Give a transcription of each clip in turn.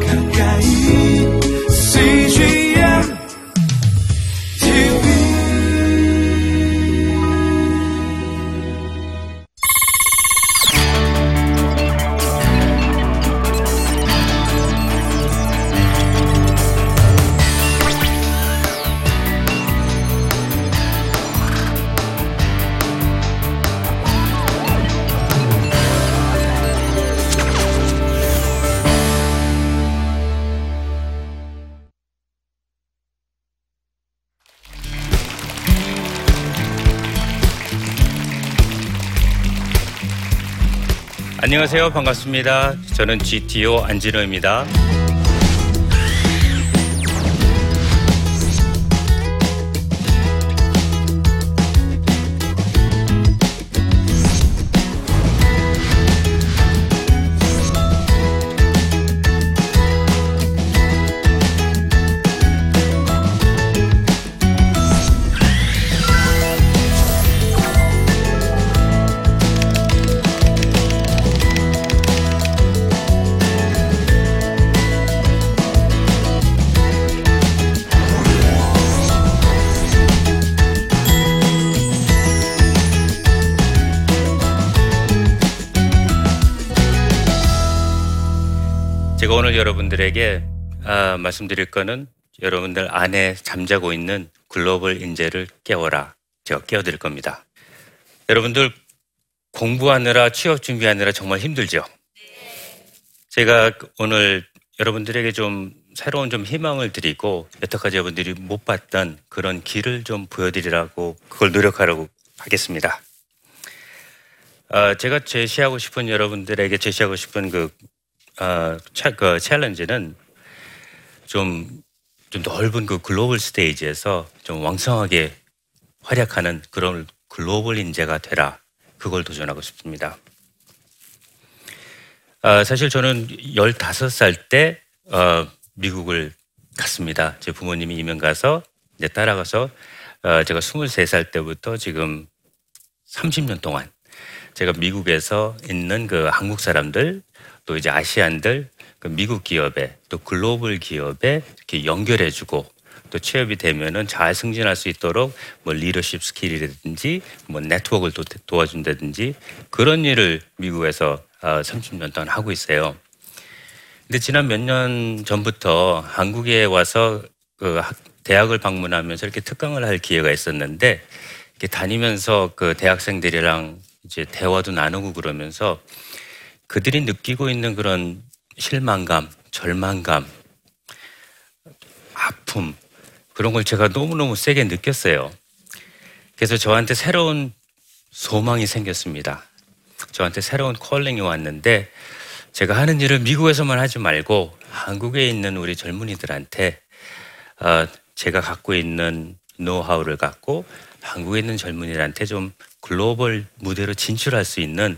가까 안녕하세요. 반갑습니다. 저는 GTO 안진호입니다. 오늘 여러분들에게 아, 말씀드릴 거는 여러분들 안에 잠자고 있는 글로벌 인재를 깨워라. 제가 깨워드릴 겁니다. 여러분들 공부하느라 취업 준비하느라 정말 힘들죠? 제가 오늘 여러분들에게 좀 새로운 좀 희망을 드리고 여태까지 여러분들이 못 봤던 그런 길을 좀 보여드리라고 그걸 노력하려고 하겠습니다. 아, 제가 제시하고 싶은 여러분들에게 제시하고 싶은 그 어, 차, 그 챌린지는 좀, 좀 넓은 그 글로벌 스테이지에서 좀 왕성하게 활약하는 그런 글로벌 인재가 되라. 그걸 도전하고 싶습니다. 아, 사실 저는 15살 때 어, 미국을 갔습니다. 제 부모님이 이민 가서 이제 따라가서 어, 제가 23살 때부터 지금 30년 동안 제가 미국에서 있는 그 한국 사람들 또 이제 아시안들 그 미국 기업에 또 글로벌 기업에 이렇게 연결해주고 또 취업이 되면은 잘 승진할 수 있도록 뭐 리더십 skill이라든지 뭐 네트워크를 도, 도와준다든지 그런 일을 미국에서 어, 30년 동안 하고 있어요. 근데 지난 몇 년 전부터 한국에 와서 그 학- 대학을 방문하면서 이렇게 특강을 할 기회가 있었는데 이렇게 다니면서 그 대학생들이랑 이제 대화도 나누고 그러면서 그들이 느끼고 있는 그런 실망감, 절망감, 아픔 그런 걸 제가 너무너무 세게 느꼈어요. 그래서 저한테 새로운 소망이 생겼습니다. 저한테 새로운 컬링이 왔는데 제가 하는 일을 미국에서만 하지 말고 한국에 있는 우리 젊은이들한테 어, 제가 갖고 있는 노하우를 갖고 한국에 있는 젊은이들한테 좀 글로벌 무대로 진출할 수 있는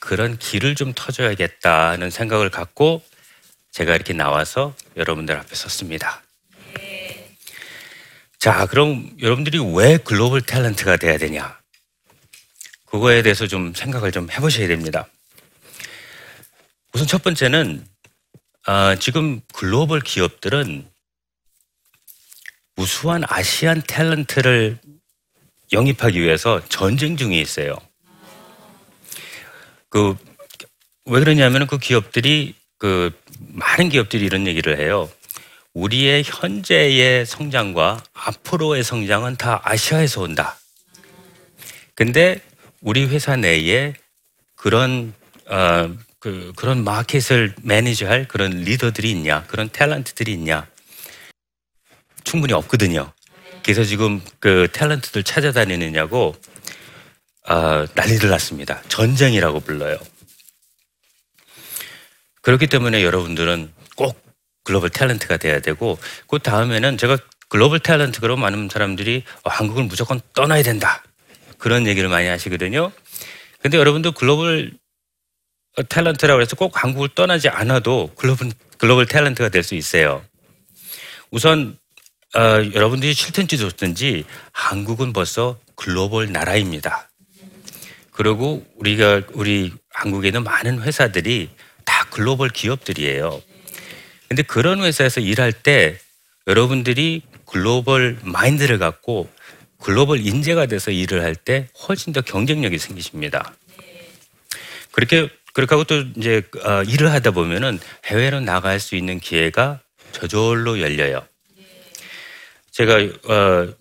그런 길을 좀 터줘야겠다는 생각을 갖고 제가 이렇게 나와서 여러분들 앞에 섰습니다. 자, 그럼 여러분들이 왜 글로벌 탤런트가 돼야 되냐? 그거에 대해서 좀 생각을 좀 해보셔야 됩니다. 우선 첫 번째는 아, 지금 글로벌 기업들은 우수한 아시안 탤런트를 영입하기 위해서 전쟁 중에 있어요. 그 왜 그러냐면은 그 기업들이 그 많은 기업들이 이런 얘기를 해요. 우리의 현재의 성장과 앞으로의 성장은 다 아시아에서 온다. 근데 우리 회사 내에 그런 어, 그 그런 마켓을 매니저할 그런 리더들이 있냐, 그런 탤런트들이 있냐? 충분히 없거든요. 그래서 지금 그 탤런트들 찾아다니느냐고 어, 난리를 났습니다. 전쟁이라고 불러요. 그렇기 때문에 여러분들은 꼭 글로벌 탤런트가 돼야 되고 그 다음에는 제가 글로벌 탤런트 그러면 많은 사람들이 어, 한국을 무조건 떠나야 된다 그런 얘기를 많이 하시거든요. 근데 여러분도 글로벌 탤런트라고 해서 꼭 한국을 떠나지 않아도 글로벌 글로벌 탤런트가 될 수 있어요. 우선 어, 여러분들이 싫든지 좋든지 한국은 벌써 글로벌 나라입니다. 그리고 우리가 우리 한국에 있는 많은 회사들이 다 글로벌 기업들이에요. 근데 그런 회사에서 일할 때 여러분들이 글로벌 마인드를 갖고 글로벌 인재가 돼서 일을 할 때 훨씬 더 경쟁력이 생기십니다. 그렇게 그렇게 하고 또 이제 어, 일을 하다 보면은 해외로 나갈 수 있는 기회가 저절로 열려요. 제가 어,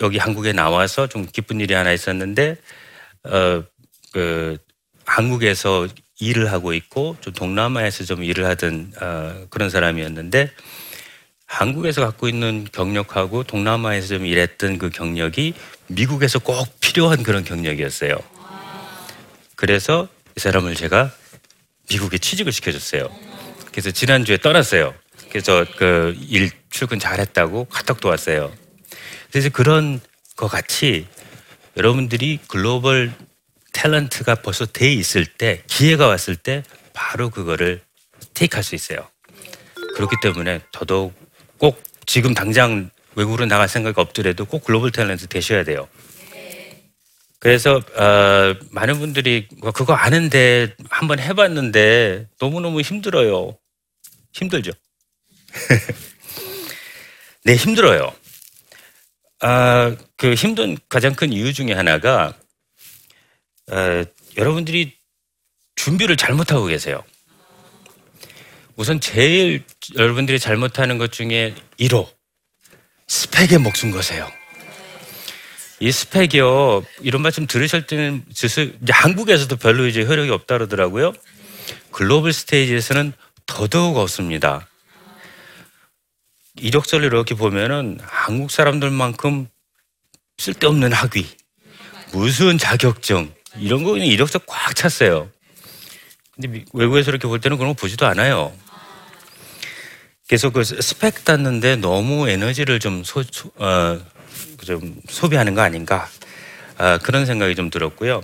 여기 한국에 나와서 좀 기쁜 일이 하나 있었는데 어, 그 한국에서 일을 하고 있고 좀 동남아에서 좀 일을 하던 어, 그런 사람이었는데 한국에서 갖고 있는 경력하고 동남아에서 좀 일했던 그 경력이 미국에서 꼭 필요한 그런 경력이었어요. 그래서 이 사람을 제가 미국에 취직을 시켜줬어요. 그래서 지난주에 떠났어요. 그래서 그 일 출근 잘했다고 카톡도 왔어요. 그래서 그런 것 같이 여러분들이 글로벌 탤런트가 벌써 돼 있을 때 기회가 왔을 때 바로 그거를 테이크할 수 있어요. 그렇기 때문에 더더욱 꼭 지금 당장 외국으로 나갈 생각이 없더라도 꼭 글로벌 탤런트 되셔야 돼요. 그래서 어, 많은 분들이 그거 아는데 한번 해봤는데 너무너무 힘들어요. 힘들죠. 네, 힘들어요. 아, 그 힘든 가장 큰 이유 중에 하나가 어, 여러분들이 준비를 잘못하고 계세요. 우선 제일 여러분들이 잘못하는 것 중에 1호 스펙에 목숨 거세요. 이 스펙이요 이런 말씀 들으실 때는 한국에서도 별로 이제 효력이 없다 그러더라고요. 글로벌 스테이지에서는 더더욱 없습니다. 이력서를 이렇게 보면은 한국 사람들만큼 쓸데없는 학위, 무슨 자격증 이런 거 그냥 이력서 꽉 찼어요. 근데 외국에서 이렇게 볼 때는 그런 거 보지도 않아요. 그래서 그 스펙 땄는데 너무 에너지를 좀, 소, 어, 좀 소비하는 거 아닌가 아, 그런 생각이 좀 들었고요.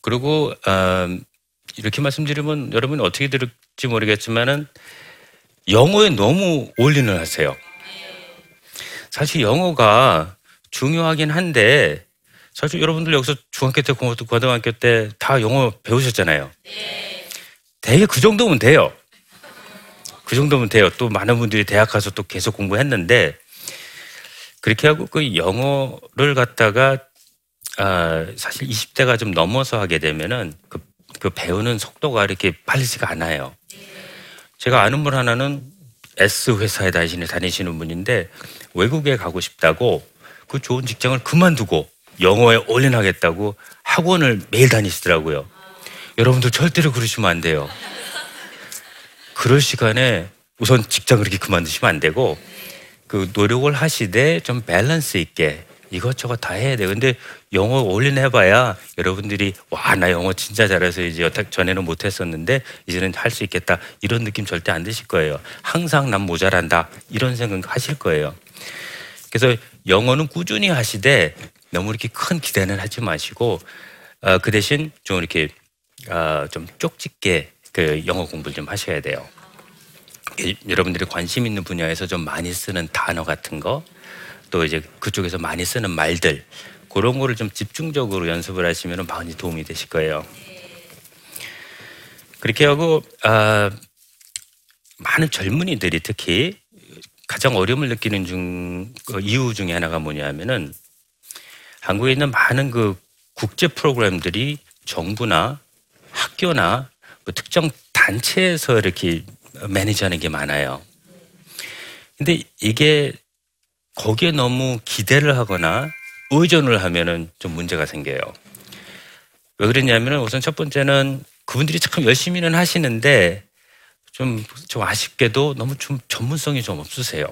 그리고 어, 이렇게 말씀드리면 여러분 어떻게 들을지 모르겠지만은 영어에 너무 올인을 하세요. 사실 영어가 중요하긴 한데 사실 여러분들 여기서 중학교 때, 고등학교 때 다 영어 배우셨잖아요. 되게 그 정도면 돼요. 그 정도면 돼요. 또 많은 분들이 대학 가서 또 계속 공부했는데 그렇게 하고 그 영어를 갖다가 아, 사실 20대가 좀 넘어서 하게 되면은 그, 그 배우는 속도가 이렇게 빠르지가 않아요. 제가 아는 분 하나는 S 회사에 다니시는, 다니시는 분인데 외국에 가고 싶다고 그 좋은 직장을 그만두고 영어에 올인하겠다고 학원을 매일 다니시더라고요. 여러분들 절대로 그러시면 안 돼요. 그럴 시간에 우선 직장을 이렇게 그만두시면 안 되고 그 노력을 하시되 좀 밸런스 있게 이것저것 다 해야 돼. 근데 영어 올인해봐야 여러분들이 와 나 영어 진짜 잘해서 이제 전에는 못했었는데 이제는 할 수 있겠다 이런 느낌 절대 안 드실 거예요. 항상 난 모자란다 이런 생각 하실 거예요. 그래서 영어는 꾸준히 하시되 너무 이렇게 큰 기대는 하지 마시고 어, 그 대신 좀 이렇게 어, 좀 쪽집게 그 영어 공부를 좀 하셔야 돼요. 여러분들이 관심 있는 분야에서 좀 많이 쓰는 단어 같은 거, 또 이제 그쪽에서 많이 쓰는 말들, 그런 거를 좀 집중적으로 연습을 하시면 많이 도움이 되실 거예요. 그렇게 하고, 아, 많은 젊은이들이 특히 가장 어려움을 느끼는 중, 그 이유 중에 하나가 뭐냐면은 한국에 있는 많은 그 국제 프로그램들이 정부나 학교나 뭐 특정 단체에서 이렇게 매니저하는 게 많아요. 근데 이게 거기에 너무 기대를 하거나 의존을 하면은 좀 문제가 생겨요. 왜 그랬냐면은 우선 첫 번째는 그분들이 참 열심히는 하시는데 좀, 좀 아쉽게도 너무 좀 전문성이 좀 없으세요.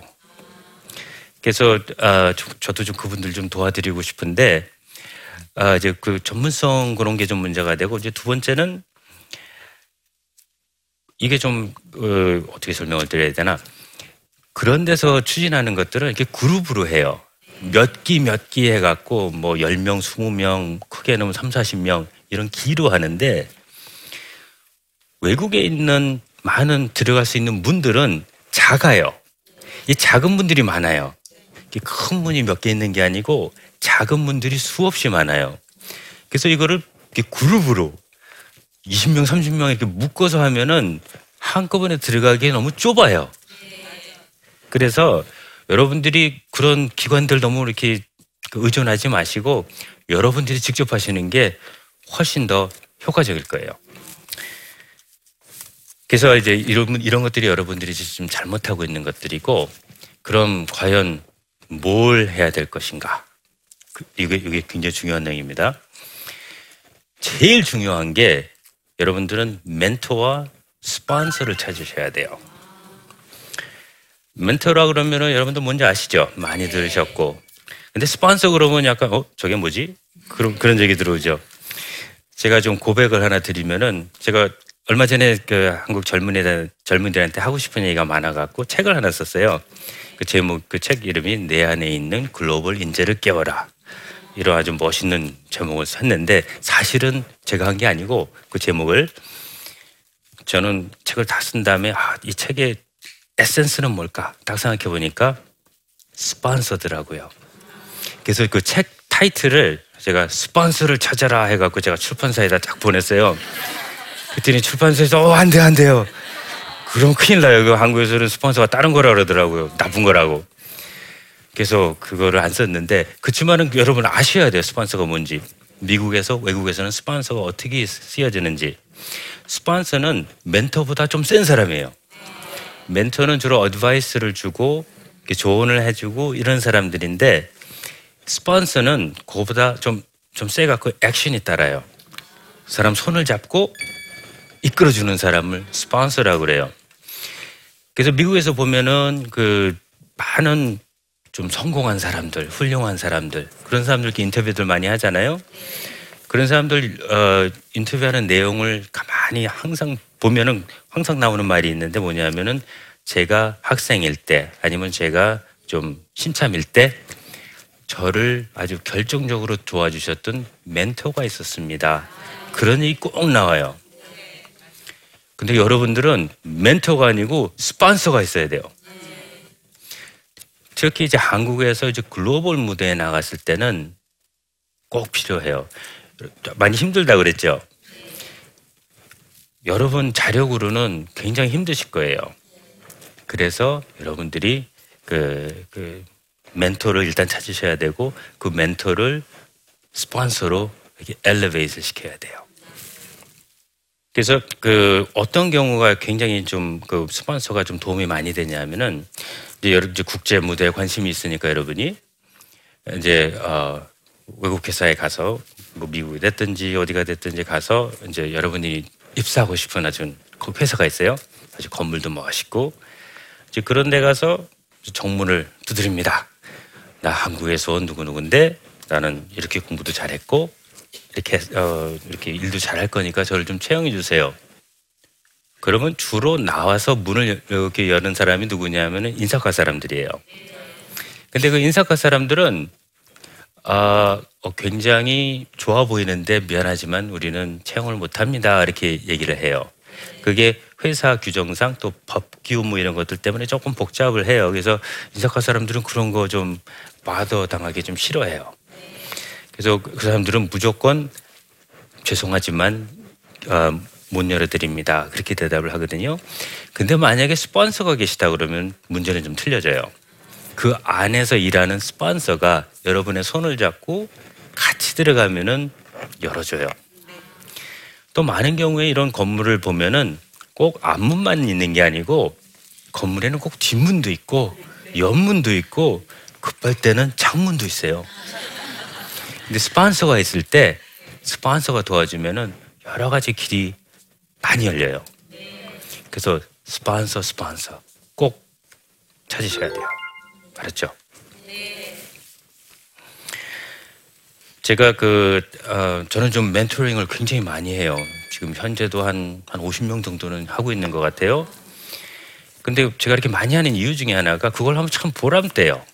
그래서 아, 저 도 좀 그분들 좀 도와드리고 싶은데 아, 이제 그 전문성 그런 게 좀 문제가 되고 이제 두 번째는 이게 좀 어, 어떻게 설명을 드려야 되나 그런 데서 추진하는 것들은 이렇게 그룹으로 해요. 몇 기 몇 기 해갖고 뭐 10명, 20명, 크게는 3, 40명 이런 기로 하는데 외국에 있는 많은 들어갈 수 있는 문들은 작아요. 이 작은 문들이 많아요. 큰 문이 몇 개 있는 게 아니고 작은 문들이 수없이 많아요. 그래서 이거를 그룹으로 20명, 30명 이렇게 묶어서 하면은 한꺼번에 들어가기에 너무 좁아요. 그래서 여러분들이 그런 기관들 너무 이렇게 의존하지 마시고 여러분들이 직접 하시는 게 훨씬 더 효과적일 거예요. 그래서 이제 이런, 이런 것들이 여러분들이 지금 잘못하고 있는 것들이고, 그럼 과연 뭘 해야 될 것인가? 그- 이게, 이게 굉장히 중요한 내용입니다. 제일 중요한 게 여러분들은 멘토와 스폰서를 찾으셔야 돼요. 멘토라 그러면은 여러분들 뭔지 아시죠? 많이 들으셨고. 근데 스폰서 그러면 약간, 어, 저게 뭐지? 그런, 그런 얘기 들어오죠. 제가 좀 고백을 하나 드리면은 제가 얼마 전에 그 한국 젊은이들, 젊은이들한테 하고 싶은 얘기가 많아갖고 책을 하나 썼어요. 그 제목, 그 책 이름이 내 안에 있는 글로벌 인재를 깨워라. 이런 아주 멋있는 제목을 썼는데 사실은 제가 한 게 아니고 그 제목을 저는 책을 다 쓴 다음에 아, 이 책의 에센스는 뭘까? 딱 생각해 보니까 스폰서더라고요. 그래서 그 책 타이틀을 제가 스폰서를 찾아라 해갖고 제가 출판사에다 딱 보냈어요. 그랬더니 출판사에서 어, 안 돼, 안 돼요. 그럼 큰일 나요. 그 한국에서는 스폰서가 다른 거라 그러더라고요. 나쁜 거라고. 그래서 그거를 안 썼는데 그렇지만은 여러분 아셔야 돼요. 스폰서가 뭔지. 미국에서 외국에서는 스폰서가 어떻게 쓰여지는지. 스폰서는 멘토보다 좀 센 사람이에요. 멘토는 주로 어드바이스를 주고 조언을 해주고 이런 사람들인데 스폰서는 그거보다 좀, 좀 세갖고 액션이 따라요. 사람 손을 잡고 이끌어주는 사람을 스폰서라고 그래요. 그래서 미국에서 보면은 그 많은 좀 성공한 사람들, 훌륭한 사람들, 그런 사람들께 인터뷰들 많이 하잖아요. 그런 사람들 어, 인터뷰하는 내용을 가만히 항상 보면은 항상 나오는 말이 있는데 뭐냐면은 제가 학생일 때 아니면 제가 좀 신참일 때 저를 아주 결정적으로 도와주셨던 멘토가 있었습니다. 그런 얘기 꼭 나와요. 근데 여러분들은 멘토가 아니고 스폰서가 있어야 돼요. 특히 이제 한국에서 이제 글로벌 무대에 나갔을 때는 꼭 필요해요. 많이 힘들다 그랬죠. 여러분 자력으로는 굉장히 힘드실 거예요. 그래서 여러분들이 그, 그 멘토를 일단 찾으셔야 되고 그 멘토를 스폰서로 이렇게 엘리베이트 시켜야 돼요. 그래서 그 어떤 경우가 굉장히 좀 그 스폰서가 좀 도움이 많이 되냐면은 이제 여러분 국제 무대에 관심이 있으니까 여러분이 이제 어 외국 회사에 가서 뭐 미국이 됐든지 어디가 됐든지 가서 이제 여러분이 입사하고 싶은 아주 그 회사가 있어요. 아주 건물도 멋있고 이제 그런 데 가서 정문을 두드립니다. 나 한국에서 온 누구 누구인데 나는 이렇게 공부도 잘했고 이렇게 어 이렇게 일도 잘할 거니까 저를 좀 채용해 주세요. 그러면 주로 나와서 문을 이렇게 여는 사람이 누구냐면은 인사과 사람들이에요. 근데 그 인사과 사람들은 아, 어, 굉장히 좋아 보이는데 미안하지만 우리는 채용을 못 합니다. 이렇게 얘기를 해요. 그게 회사 규정상 또 법규 뭐 이런 것들 때문에 조금 복잡을 해요. 그래서 인사과 사람들은 그런 거 좀 마더 당하기 좀 싫어해요. 그래서 그 사람들은 무조건 죄송하지만 어, 못 열어드립니다. 그렇게 대답을 하거든요. 근데 만약에 스폰서가 계시다 그러면 문제는 좀 틀려져요. 그 안에서 일하는 스폰서가 여러분의 손을 잡고 같이 들어가면은 열어줘요. 또 많은 경우에 이런 건물을 보면은 꼭 앞문만 있는 게 아니고 건물에는 꼭 뒷문도 있고 옆문도 있고 급할 때는 창문도 있어요. 근데 스폰서가 있을 때 스폰서가 도와주면은 여러 가지 길이 많이 열려요. 그래서 스폰서 스폰서 꼭 찾으셔야 돼요. 알았죠? 제가 그 어, 저는 좀 멘토링을 굉장히 많이 해요. 지금 현재도 한한 50명 정도는 하고 있는 것 같아요. 근데 제가 이렇게 많이 하는 이유 중에 하나가 그걸 하면 참 보람돼요.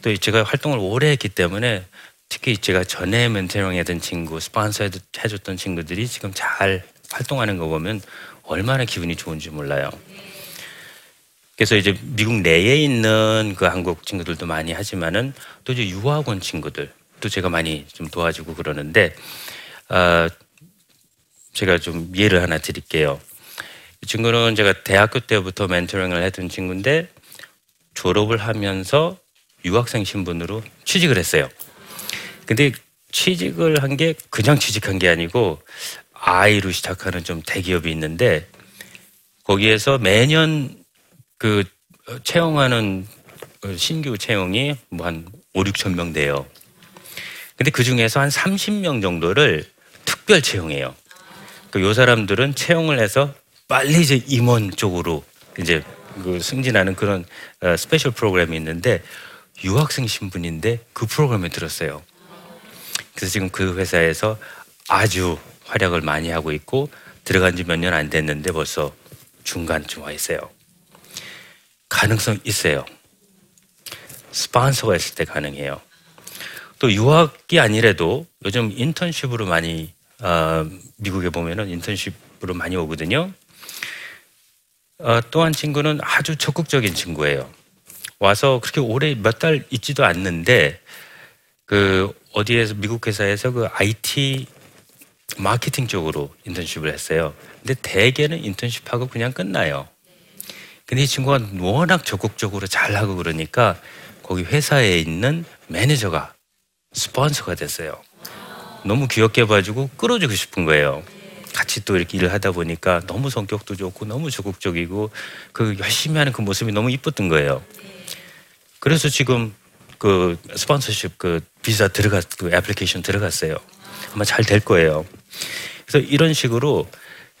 또 제가 활동을 오래 했기 때문에 특히 제가 전에 멘토링했던 친구, 스폰서 해줬던 친구들이 지금 잘 활동하는 거 보면 얼마나 기분이 좋은지 몰라요. 그래서 이제 미국 내에 있는 그 한국 친구들도 많이 하지만은 또 이제 유학 원 친구들 또 제가 많이 좀 도와주고 그러는데 아 제가 좀 예를 하나 드릴게요. 이 친구는 제가 대학교 때부터 멘토링을 했던 친구인데 졸업을 하면서 유학생 신분으로 취직을 했어요. 근데 취직을 한 게 그냥 취직한 게 아니고 아이로 시작하는 좀 대기업이 있는데 거기에서 매년 그 채용하는 그 신규 채용이 뭐 한 5, 6천 명 돼요. 근데 그 중에서 한 30명 정도를 특별 채용해요. 그요 사람들은 채용을 해서 빨리 이제 임원 쪽으로 이제 그 승진하는 그런 어, special 프로그램이 있는데 유학생 신분인데 그 프로그램에 들었어요. 그래서 지금 그 회사에서 아주 활약을 많이 하고 있고 들어간 지 몇 년 안 됐는데 벌써 중간쯤 와 있어요. 가능성 있어요. 스폰서가 있을 때 가능해요. 또 유학이 아니래도 요즘 인턴십으로 많이 어, 미국에 보면은 인턴십으로 많이 오거든요. 어, 또한 친구는 아주 적극적인 친구예요. 와서 그렇게 오래 몇 달 있지도 않는데 그 어디에서 미국 회사에서 그 IT 마케팅 쪽으로 인턴십을 했어요. 근데 대개는 인턴십하고 그냥 끝나요. 근데 이 친구가 워낙 적극적으로 잘하고 그러니까 거기 회사에 있는 매니저가 스폰서가 됐어요. 너무 귀엽게 봐주고 끌어주고 싶은 거예요. 같이 또 이렇게 일을 하다 보니까 너무 성격도 좋고 너무 적극적이고 그 열심히 하는 그 모습이 너무 이뻤던 거예요. 그래서 지금 그 sponsorship 그 비자 들어갔 그 애플리케이션 들어갔어요. 아마 잘 될 거예요. 그래서 이런 식으로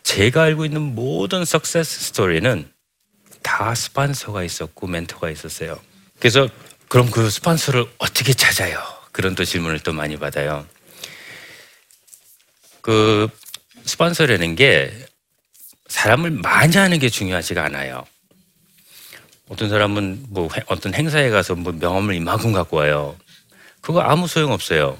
제가 알고 있는 모든 석세스 스토리는 다 스폰서가 있었고 멘토가 있었어요. 그래서 그럼 그 스폰서를 어떻게 찾아요? 그런 또 질문을 또 많이 받아요. 그 스폰서라는 게 사람을 많이 하는 게 중요하지가 않아요. 어떤 사람은 뭐 회- 어떤 행사에 가서 뭐 명함을 이만큼 갖고 와요. 그거 아무 소용 없어요.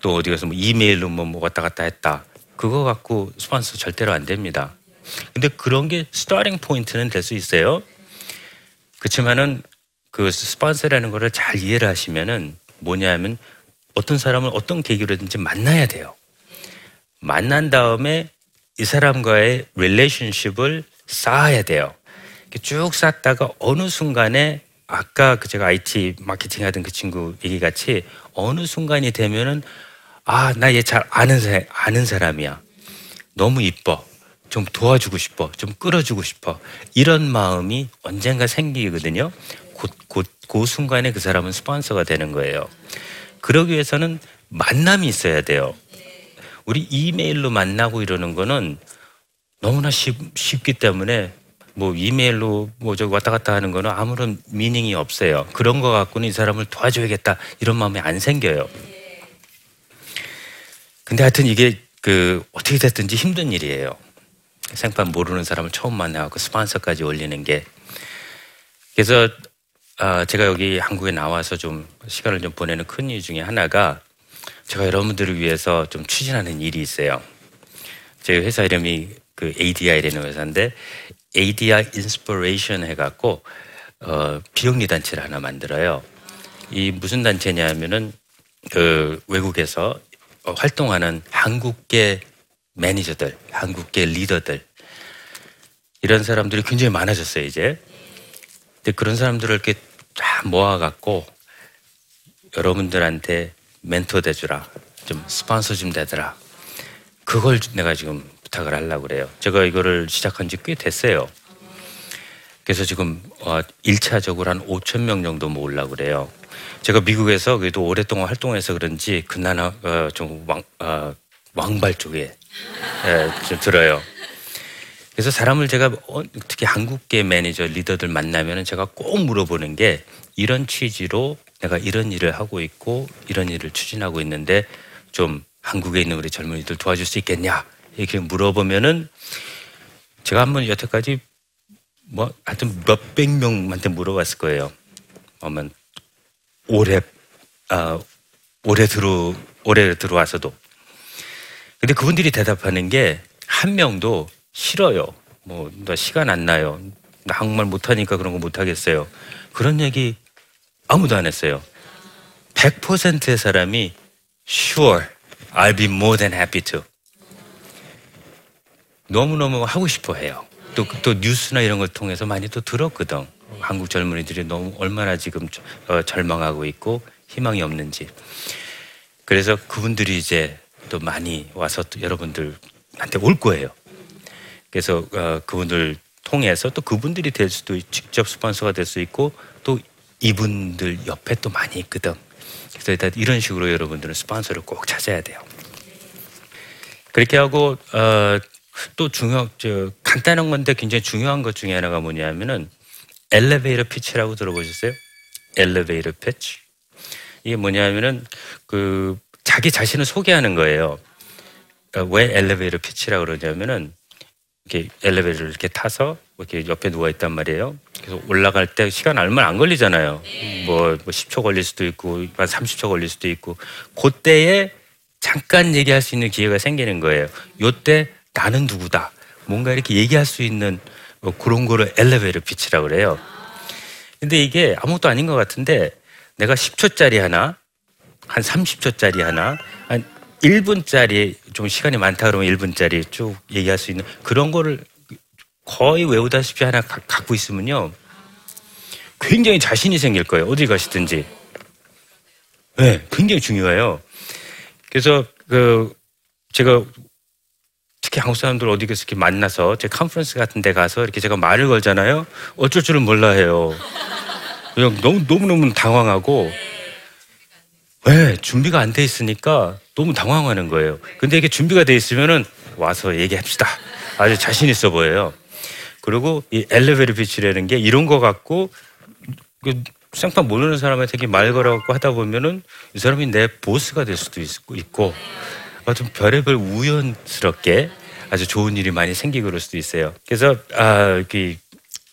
또 어디 가서 뭐 이메일로 뭐, 뭐 왔다 갔다 했다. 그거 갖고 스폰서 절대로 안 됩니다. 근데 그런 게 starting point는 될 수 있어요. 그렇지만은 그 스폰서라는 거를 잘 이해를 하시면은 뭐냐면 어떤 사람을 어떤 계기로든지 만나야 돼요. 만난 다음에 이 사람과의 relationship을 쌓아야 돼요. 쭉 쌓다가 어느 순간에 아까 그 제가 IT 마케팅 하던 그 친구 얘기 같이 어느 순간이 되면은 아, 나 얘 잘 아는 사, 아는 사람이야. 너무 이뻐. 좀 도와주고 싶어. 좀 끌어주고 싶어. 이런 마음이 언젠가 생기거든요. 곧, 곧, 그 순간에 그 사람은 스폰서가 되는 거예요. 그러기 위해서는 만남이 있어야 돼요. 우리 이메일로 만나고 이러는 거는 너무나 쉽, 쉽기 때문에 뭐 이메일로 뭐 저기 왔다 갔다 하는 거는 아무런 미닝이 없어요. 그런 거 갖고는 이 사람을 도와줘야겠다 이런 마음이 안 생겨요. 근데 하여튼 이게 그 어떻게 됐든지 힘든 일이에요. 생판 모르는 사람을 처음 만나고 스폰서까지 올리는 게 그래서 아, 제가 여기 한국에 나와서 좀 시간을 좀 보내는 큰 이유 중에 하나가 제가 여러분들을 위해서 좀 추진하는 일이 있어요. 저희 회사 이름이 그 ADI라는 회사인데 ADI Inspiration 해갖고 어, 비영리 단체를 하나 만들어요. 이 무슨 단체냐면은 그 외국에서 어, 활동하는 한국계 매니저들, 한국계 리더들 이런 사람들이 굉장히 많아졌어요 이제. 근데 그런 사람들을 이렇게 다 모아갖고 여러분들한테 멘토 돼주라, 좀 스폰서 좀 되더라. 그걸 내가 지금 부탁을 하려고 그래요. 제가 이거를 시작한 지 꽤 됐어요. 그래서 지금 어, 1차적으로 한 5천 명 정도 모으려고 그래요. 제가 미국에서 그래도 오랫동안 활동해서 그런지 그나마 어, 좀 왕, 어, 왕발 쪽에 예, 좀 들어요. 그래서 사람을 제가 어, 특히 한국계 매니저 리더들 만나면 제가 꼭 물어보는 게 이런 취지로 내가 이런 일을 하고 있고 이런 일을 추진하고 있는데 좀 한국에 있는 우리 젊은이들 도와줄 수 있겠냐 이렇게 물어보면은 제가 한번 여태까지 뭐 하여튼 몇백 명한테 물어봤을 거예요. 아마 올해 아 올해 들어 올해 들어와서도 근데 그분들이 대답하는 게 한 명도 싫어요. 뭐 나 시간 안 나요. 나 한국말 못하니까 그런 거 못하겠어요. 그런 얘기 아무도 안 했어요. 100%의 사람이 sure, I'll be more than happy to. 너무너무 하고 싶어 해요. 또, 또 뉴스나 이런 걸 통해서 많이 또 들었거든. 한국 젊은이들이 너무 얼마나 지금 어, 절망하고 있고 희망이 없는지. 그래서 그분들이 이제 또 많이 와서 또 여러분들한테 올 거예요. 그래서 어, 그분들 통해서 또 그분들이 될 수도 있- 직접 스폰서가 될 수 있고 또 이분들 옆에 또 많이 있거든. 그래서 일단 이런 식으로 여러분들은 스폰서를 꼭 찾아야 돼요. 그렇게 하고 어, 또 중요 저 간단한 건데 굉장히 중요한 것 중에 하나가 뭐냐면은 elevator pitch라고 들어보셨어요? elevator pitch. 이게 뭐냐면은 그 자기 자신을 소개하는 거예요. 어, 왜 엘리베이터 피치라고 그러냐면은 이렇게 엘리베이터를 이렇게 타서 이렇게 옆에 누워 있단 말이에요. 그래서 올라갈 때 시간 얼마 안 걸리잖아요. 뭐, 뭐 10초 걸릴 수도 있고 한 30초 걸릴 수도 있고 그때에 잠깐 얘기할 수 있는 기회가 생기는 거예요. 요때 나는 누구다. 뭔가 이렇게 얘기할 수 있는 뭐 그런 거를 엘리베이터 피치라고 그래요. 근데 이게 아무것도 아닌 것 같은데 내가 10초짜리 하나, 한 30초짜리 하나, 한 1분짜리 좀 시간이 많다 그러면 1분짜리 쭉 얘기할 수 있는 그런 거를 거의 외우다시피 하나 가- 갖고 있으면요. 굉장히 자신이 생길 거예요. 어디 가시든지. 네, 굉장히 중요해요. 그래서 그 제가 특히 한국 사람들 어디 가서 이렇게 만나서 제 컨퍼런스 같은 데 가서 이렇게 제가 말을 걸잖아요. 어쩔 줄은 몰라 해요. 그냥 너무 너무 너무 당황하고 왜 준비가 안 돼 있으니까 너무 당황하는 거예요. 근데 이게 준비가 돼 있으면은 와서 얘기합시다. 아주 자신 있어 보여요. 그리고 이 엘리베이터 피치라는 게 이런 거그 생판 모르는 사람한테 말 걸어갖고 하다 보면은 이 사람이 내 보스가 될 수도 있고, 있고 아주 별의별 우연스럽게 아주 좋은 일이 많이 생기고 그럴 수도 있어요. 그래서 아, 이렇게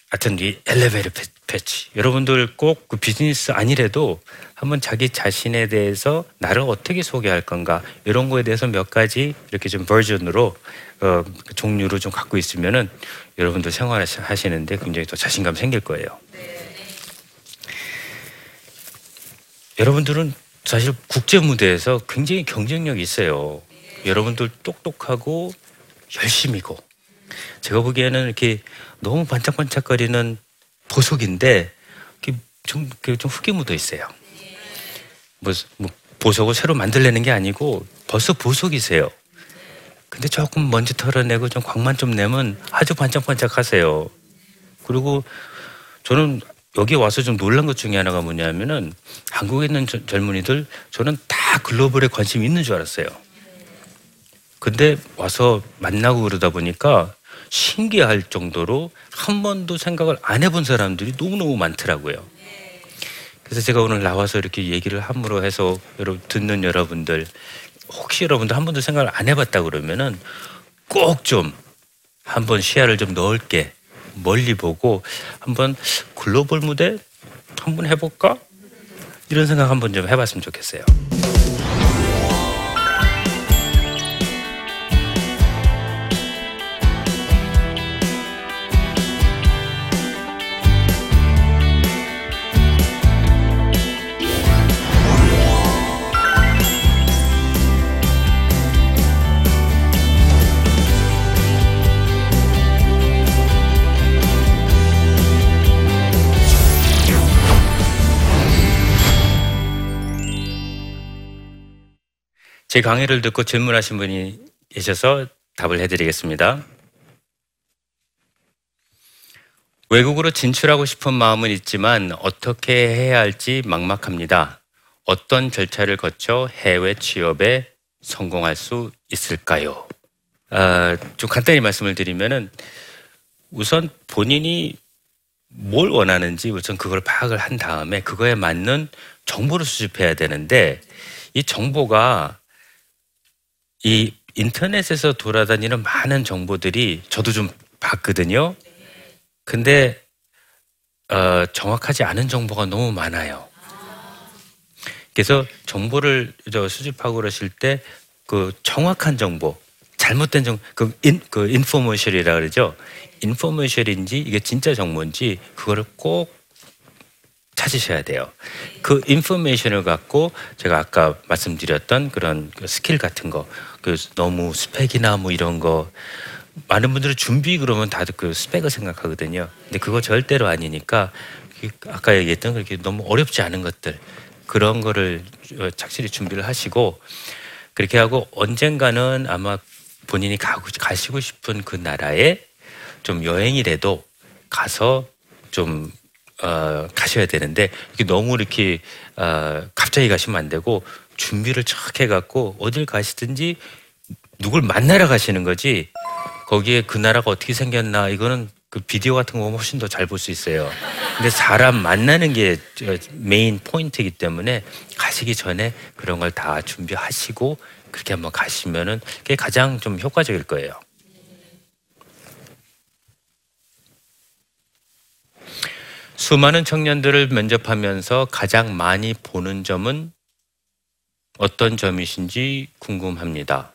하여튼 이 엘리베이터 패- 패치 여러분들 꼭 그 비즈니스 아니래도 한번 자기 자신에 대해서 나를 어떻게 소개할 건가 이런 거에 대해서 몇 가지 이렇게 좀 버전으로 어, 그 종류로 좀 갖고 있으면은 여러분들 생활하시는데 굉장히 또 자신감 생길 거예요. 여러분들은 사실 국제 무대에서 굉장히 경쟁력이 있어요. 여러분들 똑똑하고 열심이고 제가 보기에는 이렇게 너무 반짝반짝거리는 보석인데 좀, 이렇게 좀 흙이 묻어 있어요. 뭐, 뭐 보석을 새로 만들려는 게 아니고 벌써 보석이세요. 근데 조금 먼지 털어내고 좀 광만 좀 내면 아주 반짝반짝하세요. 그리고 저는 여기 와서 좀 놀란 것 중에 하나가 뭐냐면은 한국에 있는 저- 젊은이들 저는 다 글로벌에 관심이 있는 줄 알았어요. 근데 와서 만나고 그러다 보니까 신기할 정도로 한 번도 생각을 안 해본 사람들이 너무너무 많더라고요. 그래서 제가 오늘 나와서 이렇게 얘기를 함으로 해서 여러분 듣는 여러분들 혹시 여러분들 한 번도 생각을 안 해봤다 그러면은 꼭 좀 한번 시야를 좀 넓게 멀리 보고 한번 글로벌 무대 한번 해볼까 이런 생각 한번 좀 해봤으면 좋겠어요. 제 강의를 듣고 질문하신 분이 계셔서 답을 해드리겠습니다. 외국으로 진출하고 싶은 마음은 있지만 어떻게 해야 할지 막막합니다. 어떤 절차를 거쳐 해외 취업에 성공할 수 있을까요? 아, 좀 간단히 말씀을 드리면은 우선 본인이 뭘 원하는지 우선 그걸 파악을 한 다음에 그거에 맞는 정보를 수집해야 되는데 이 정보가 이 인터넷에서 돌아다니는 많은 정보들이 저도 좀 봤거든요. 근데 어, 정확하지 않은 정보가 너무 많아요. 그래서 정보를 저 수집하고 그러실 때 그 정확한 정보, 잘못된 정보, 그, 인, 그 인포메이션이라 그러죠. 인포메이션인지 이게 진짜 정보인지 그거를 꼭 찾으셔야 돼요. 그 information을 갖고 제가 아까 말씀드렸던 그런 그 스킬 같은 거, 그 너무 스펙이나 뭐 이런 거 많은 분들은 준비 그러면 다들 그 스펙을 생각하거든요. 근데 그거 절대로 아니니까 그 아까 얘기했던 그렇게 너무 어렵지 않은 것들 그런 거를 어, 착실히 준비를 하시고 그렇게 하고 언젠가는 아마 본인이 가고 가시고 싶은 그 나라에 좀 여행이라도 가서 좀 어, 가셔야 되는데 이게 너무 이렇게 어, 갑자기 가시면 안 되고 준비를 쫙 해갖고 어딜 가시든지 누굴 만나러 가시는 거지 거기에 그 나라가 어떻게 생겼나 이거는 그 비디오 같은 거 보면 훨씬 더 잘 볼 수 있어요. 근데 사람 만나는 게저 메인 포인트이기 때문에 가시기 전에 그런 걸 다 준비하시고 그렇게 한번 가시면은 그게 가장 좀 효과적일 거예요. 수많은 청년들을 면접하면서 가장 많이 보는 점은 어떤 점이신지 궁금합니다.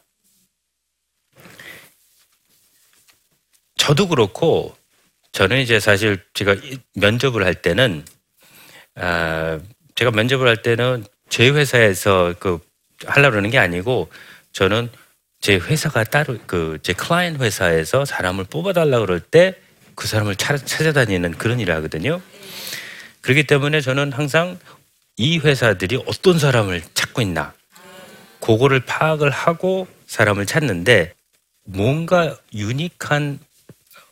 저도 그렇고 저는 이제 사실 제가 이- 면접을 할 때는 아, 제가 면접을 할 때는 제 회사에서 그 하려고 그러는 게 아니고 저는 제 회사가 따로 그 제 클라이언트 회사에서 사람을 뽑아달라 그럴 때 그 사람을 찾- 찾아다니는 그런 일을 하거든요. 그렇기 때문에 저는 항상 이 회사들이 어떤 사람을 찾고 있나 그거를 파악을 하고 사람을 찾는데 뭔가 유니크한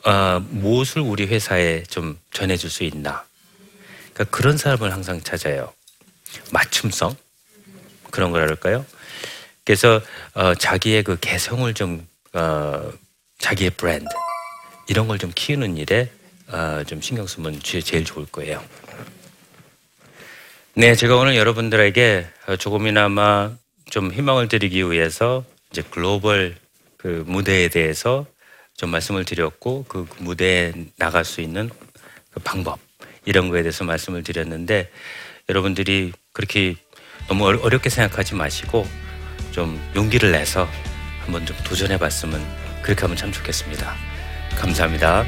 어, 무엇을 우리 회사에 좀 전해줄 수 있나. 그러니까 그런 사람을 항상 찾아요. 맞춤성? 그런 거랄까요? 그래서 어, 자기의 그 개성을 좀 어, 자기의 브랜드 이런 걸 좀 키우는 일에 어, 좀 신경 쓰면 제- 제일 좋을 거예요. 네, 제가 오늘 여러분들에게 어, 조금이나마 좀 희망을 드리기 위해서 이제 글로벌 그 무대에 대해서 좀 말씀을 드렸고 그 무대에 나갈 수 있는 그 방법 이런 거에 대해서 말씀을 드렸는데 여러분들이 그렇게 너무 어렵게 생각하지 마시고 좀 용기를 내서 한번 좀 도전해 봤으면 그렇게 하면 참 좋겠습니다. 감사합니다.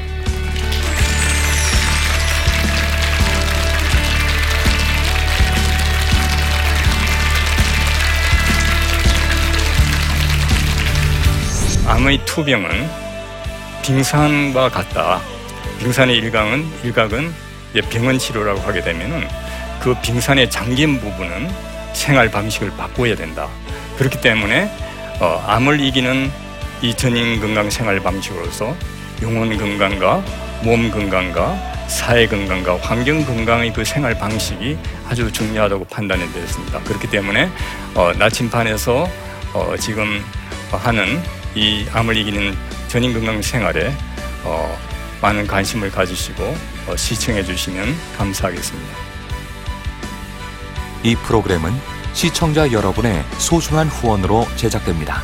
암의 투병은 빙산과 같다. 빙산의 일각은 일각은 병원 치료라고 하게 되면은 그 빙산에 잠긴 부분은 생활 방식을 바꿔야 된다. 그렇기 때문에 어, 암을 이기는 이 전인 건강 생활 방식으로서 영혼 건강과 몸 건강과 사회 건강과 환경 건강의 그 생활 방식이 아주 중요하다고 판단이 되었습니다. 그렇기 때문에 어, 나침반에서 어, 지금 하는 이 암을 이기는 전인 건강 생활에 어, 많은 관심을 가지시고 어, 시청해 주시면 감사하겠습니다. 이 프로그램은 시청자 여러분의 소중한 후원으로 제작됩니다.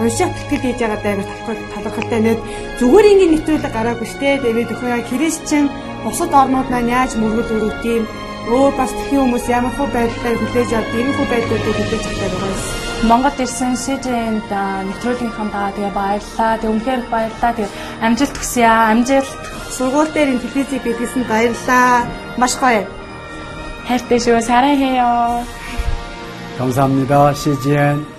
уншаад тэтгэл хийж байгаа даа талхал талхалтай нэг зүгээр ингээд нэвтрүүлэг гараагүй штэ тэгээд өхөө яа христчэн бусад орнууд маань яаж мөргөл өрөвт юм өөр бас тхэн хүмүүс ямар хөө байдлаар хүлээж авд ийм хөө байдлуудыг хүлээж авдаг байгаа юм. Монгол ирсэн СЖН-д нэвтрүүлгийнхаа даа тэгээ баярлаа. Тэг үнхээр баярлаа. Тэг амжилт хүсье аа. Амжилт. Сургууль дээр ин телевизийг бидлсэн баярлаа. Маш гоё. хайртай шүү. 사랑해요. 감사합니다. CGN.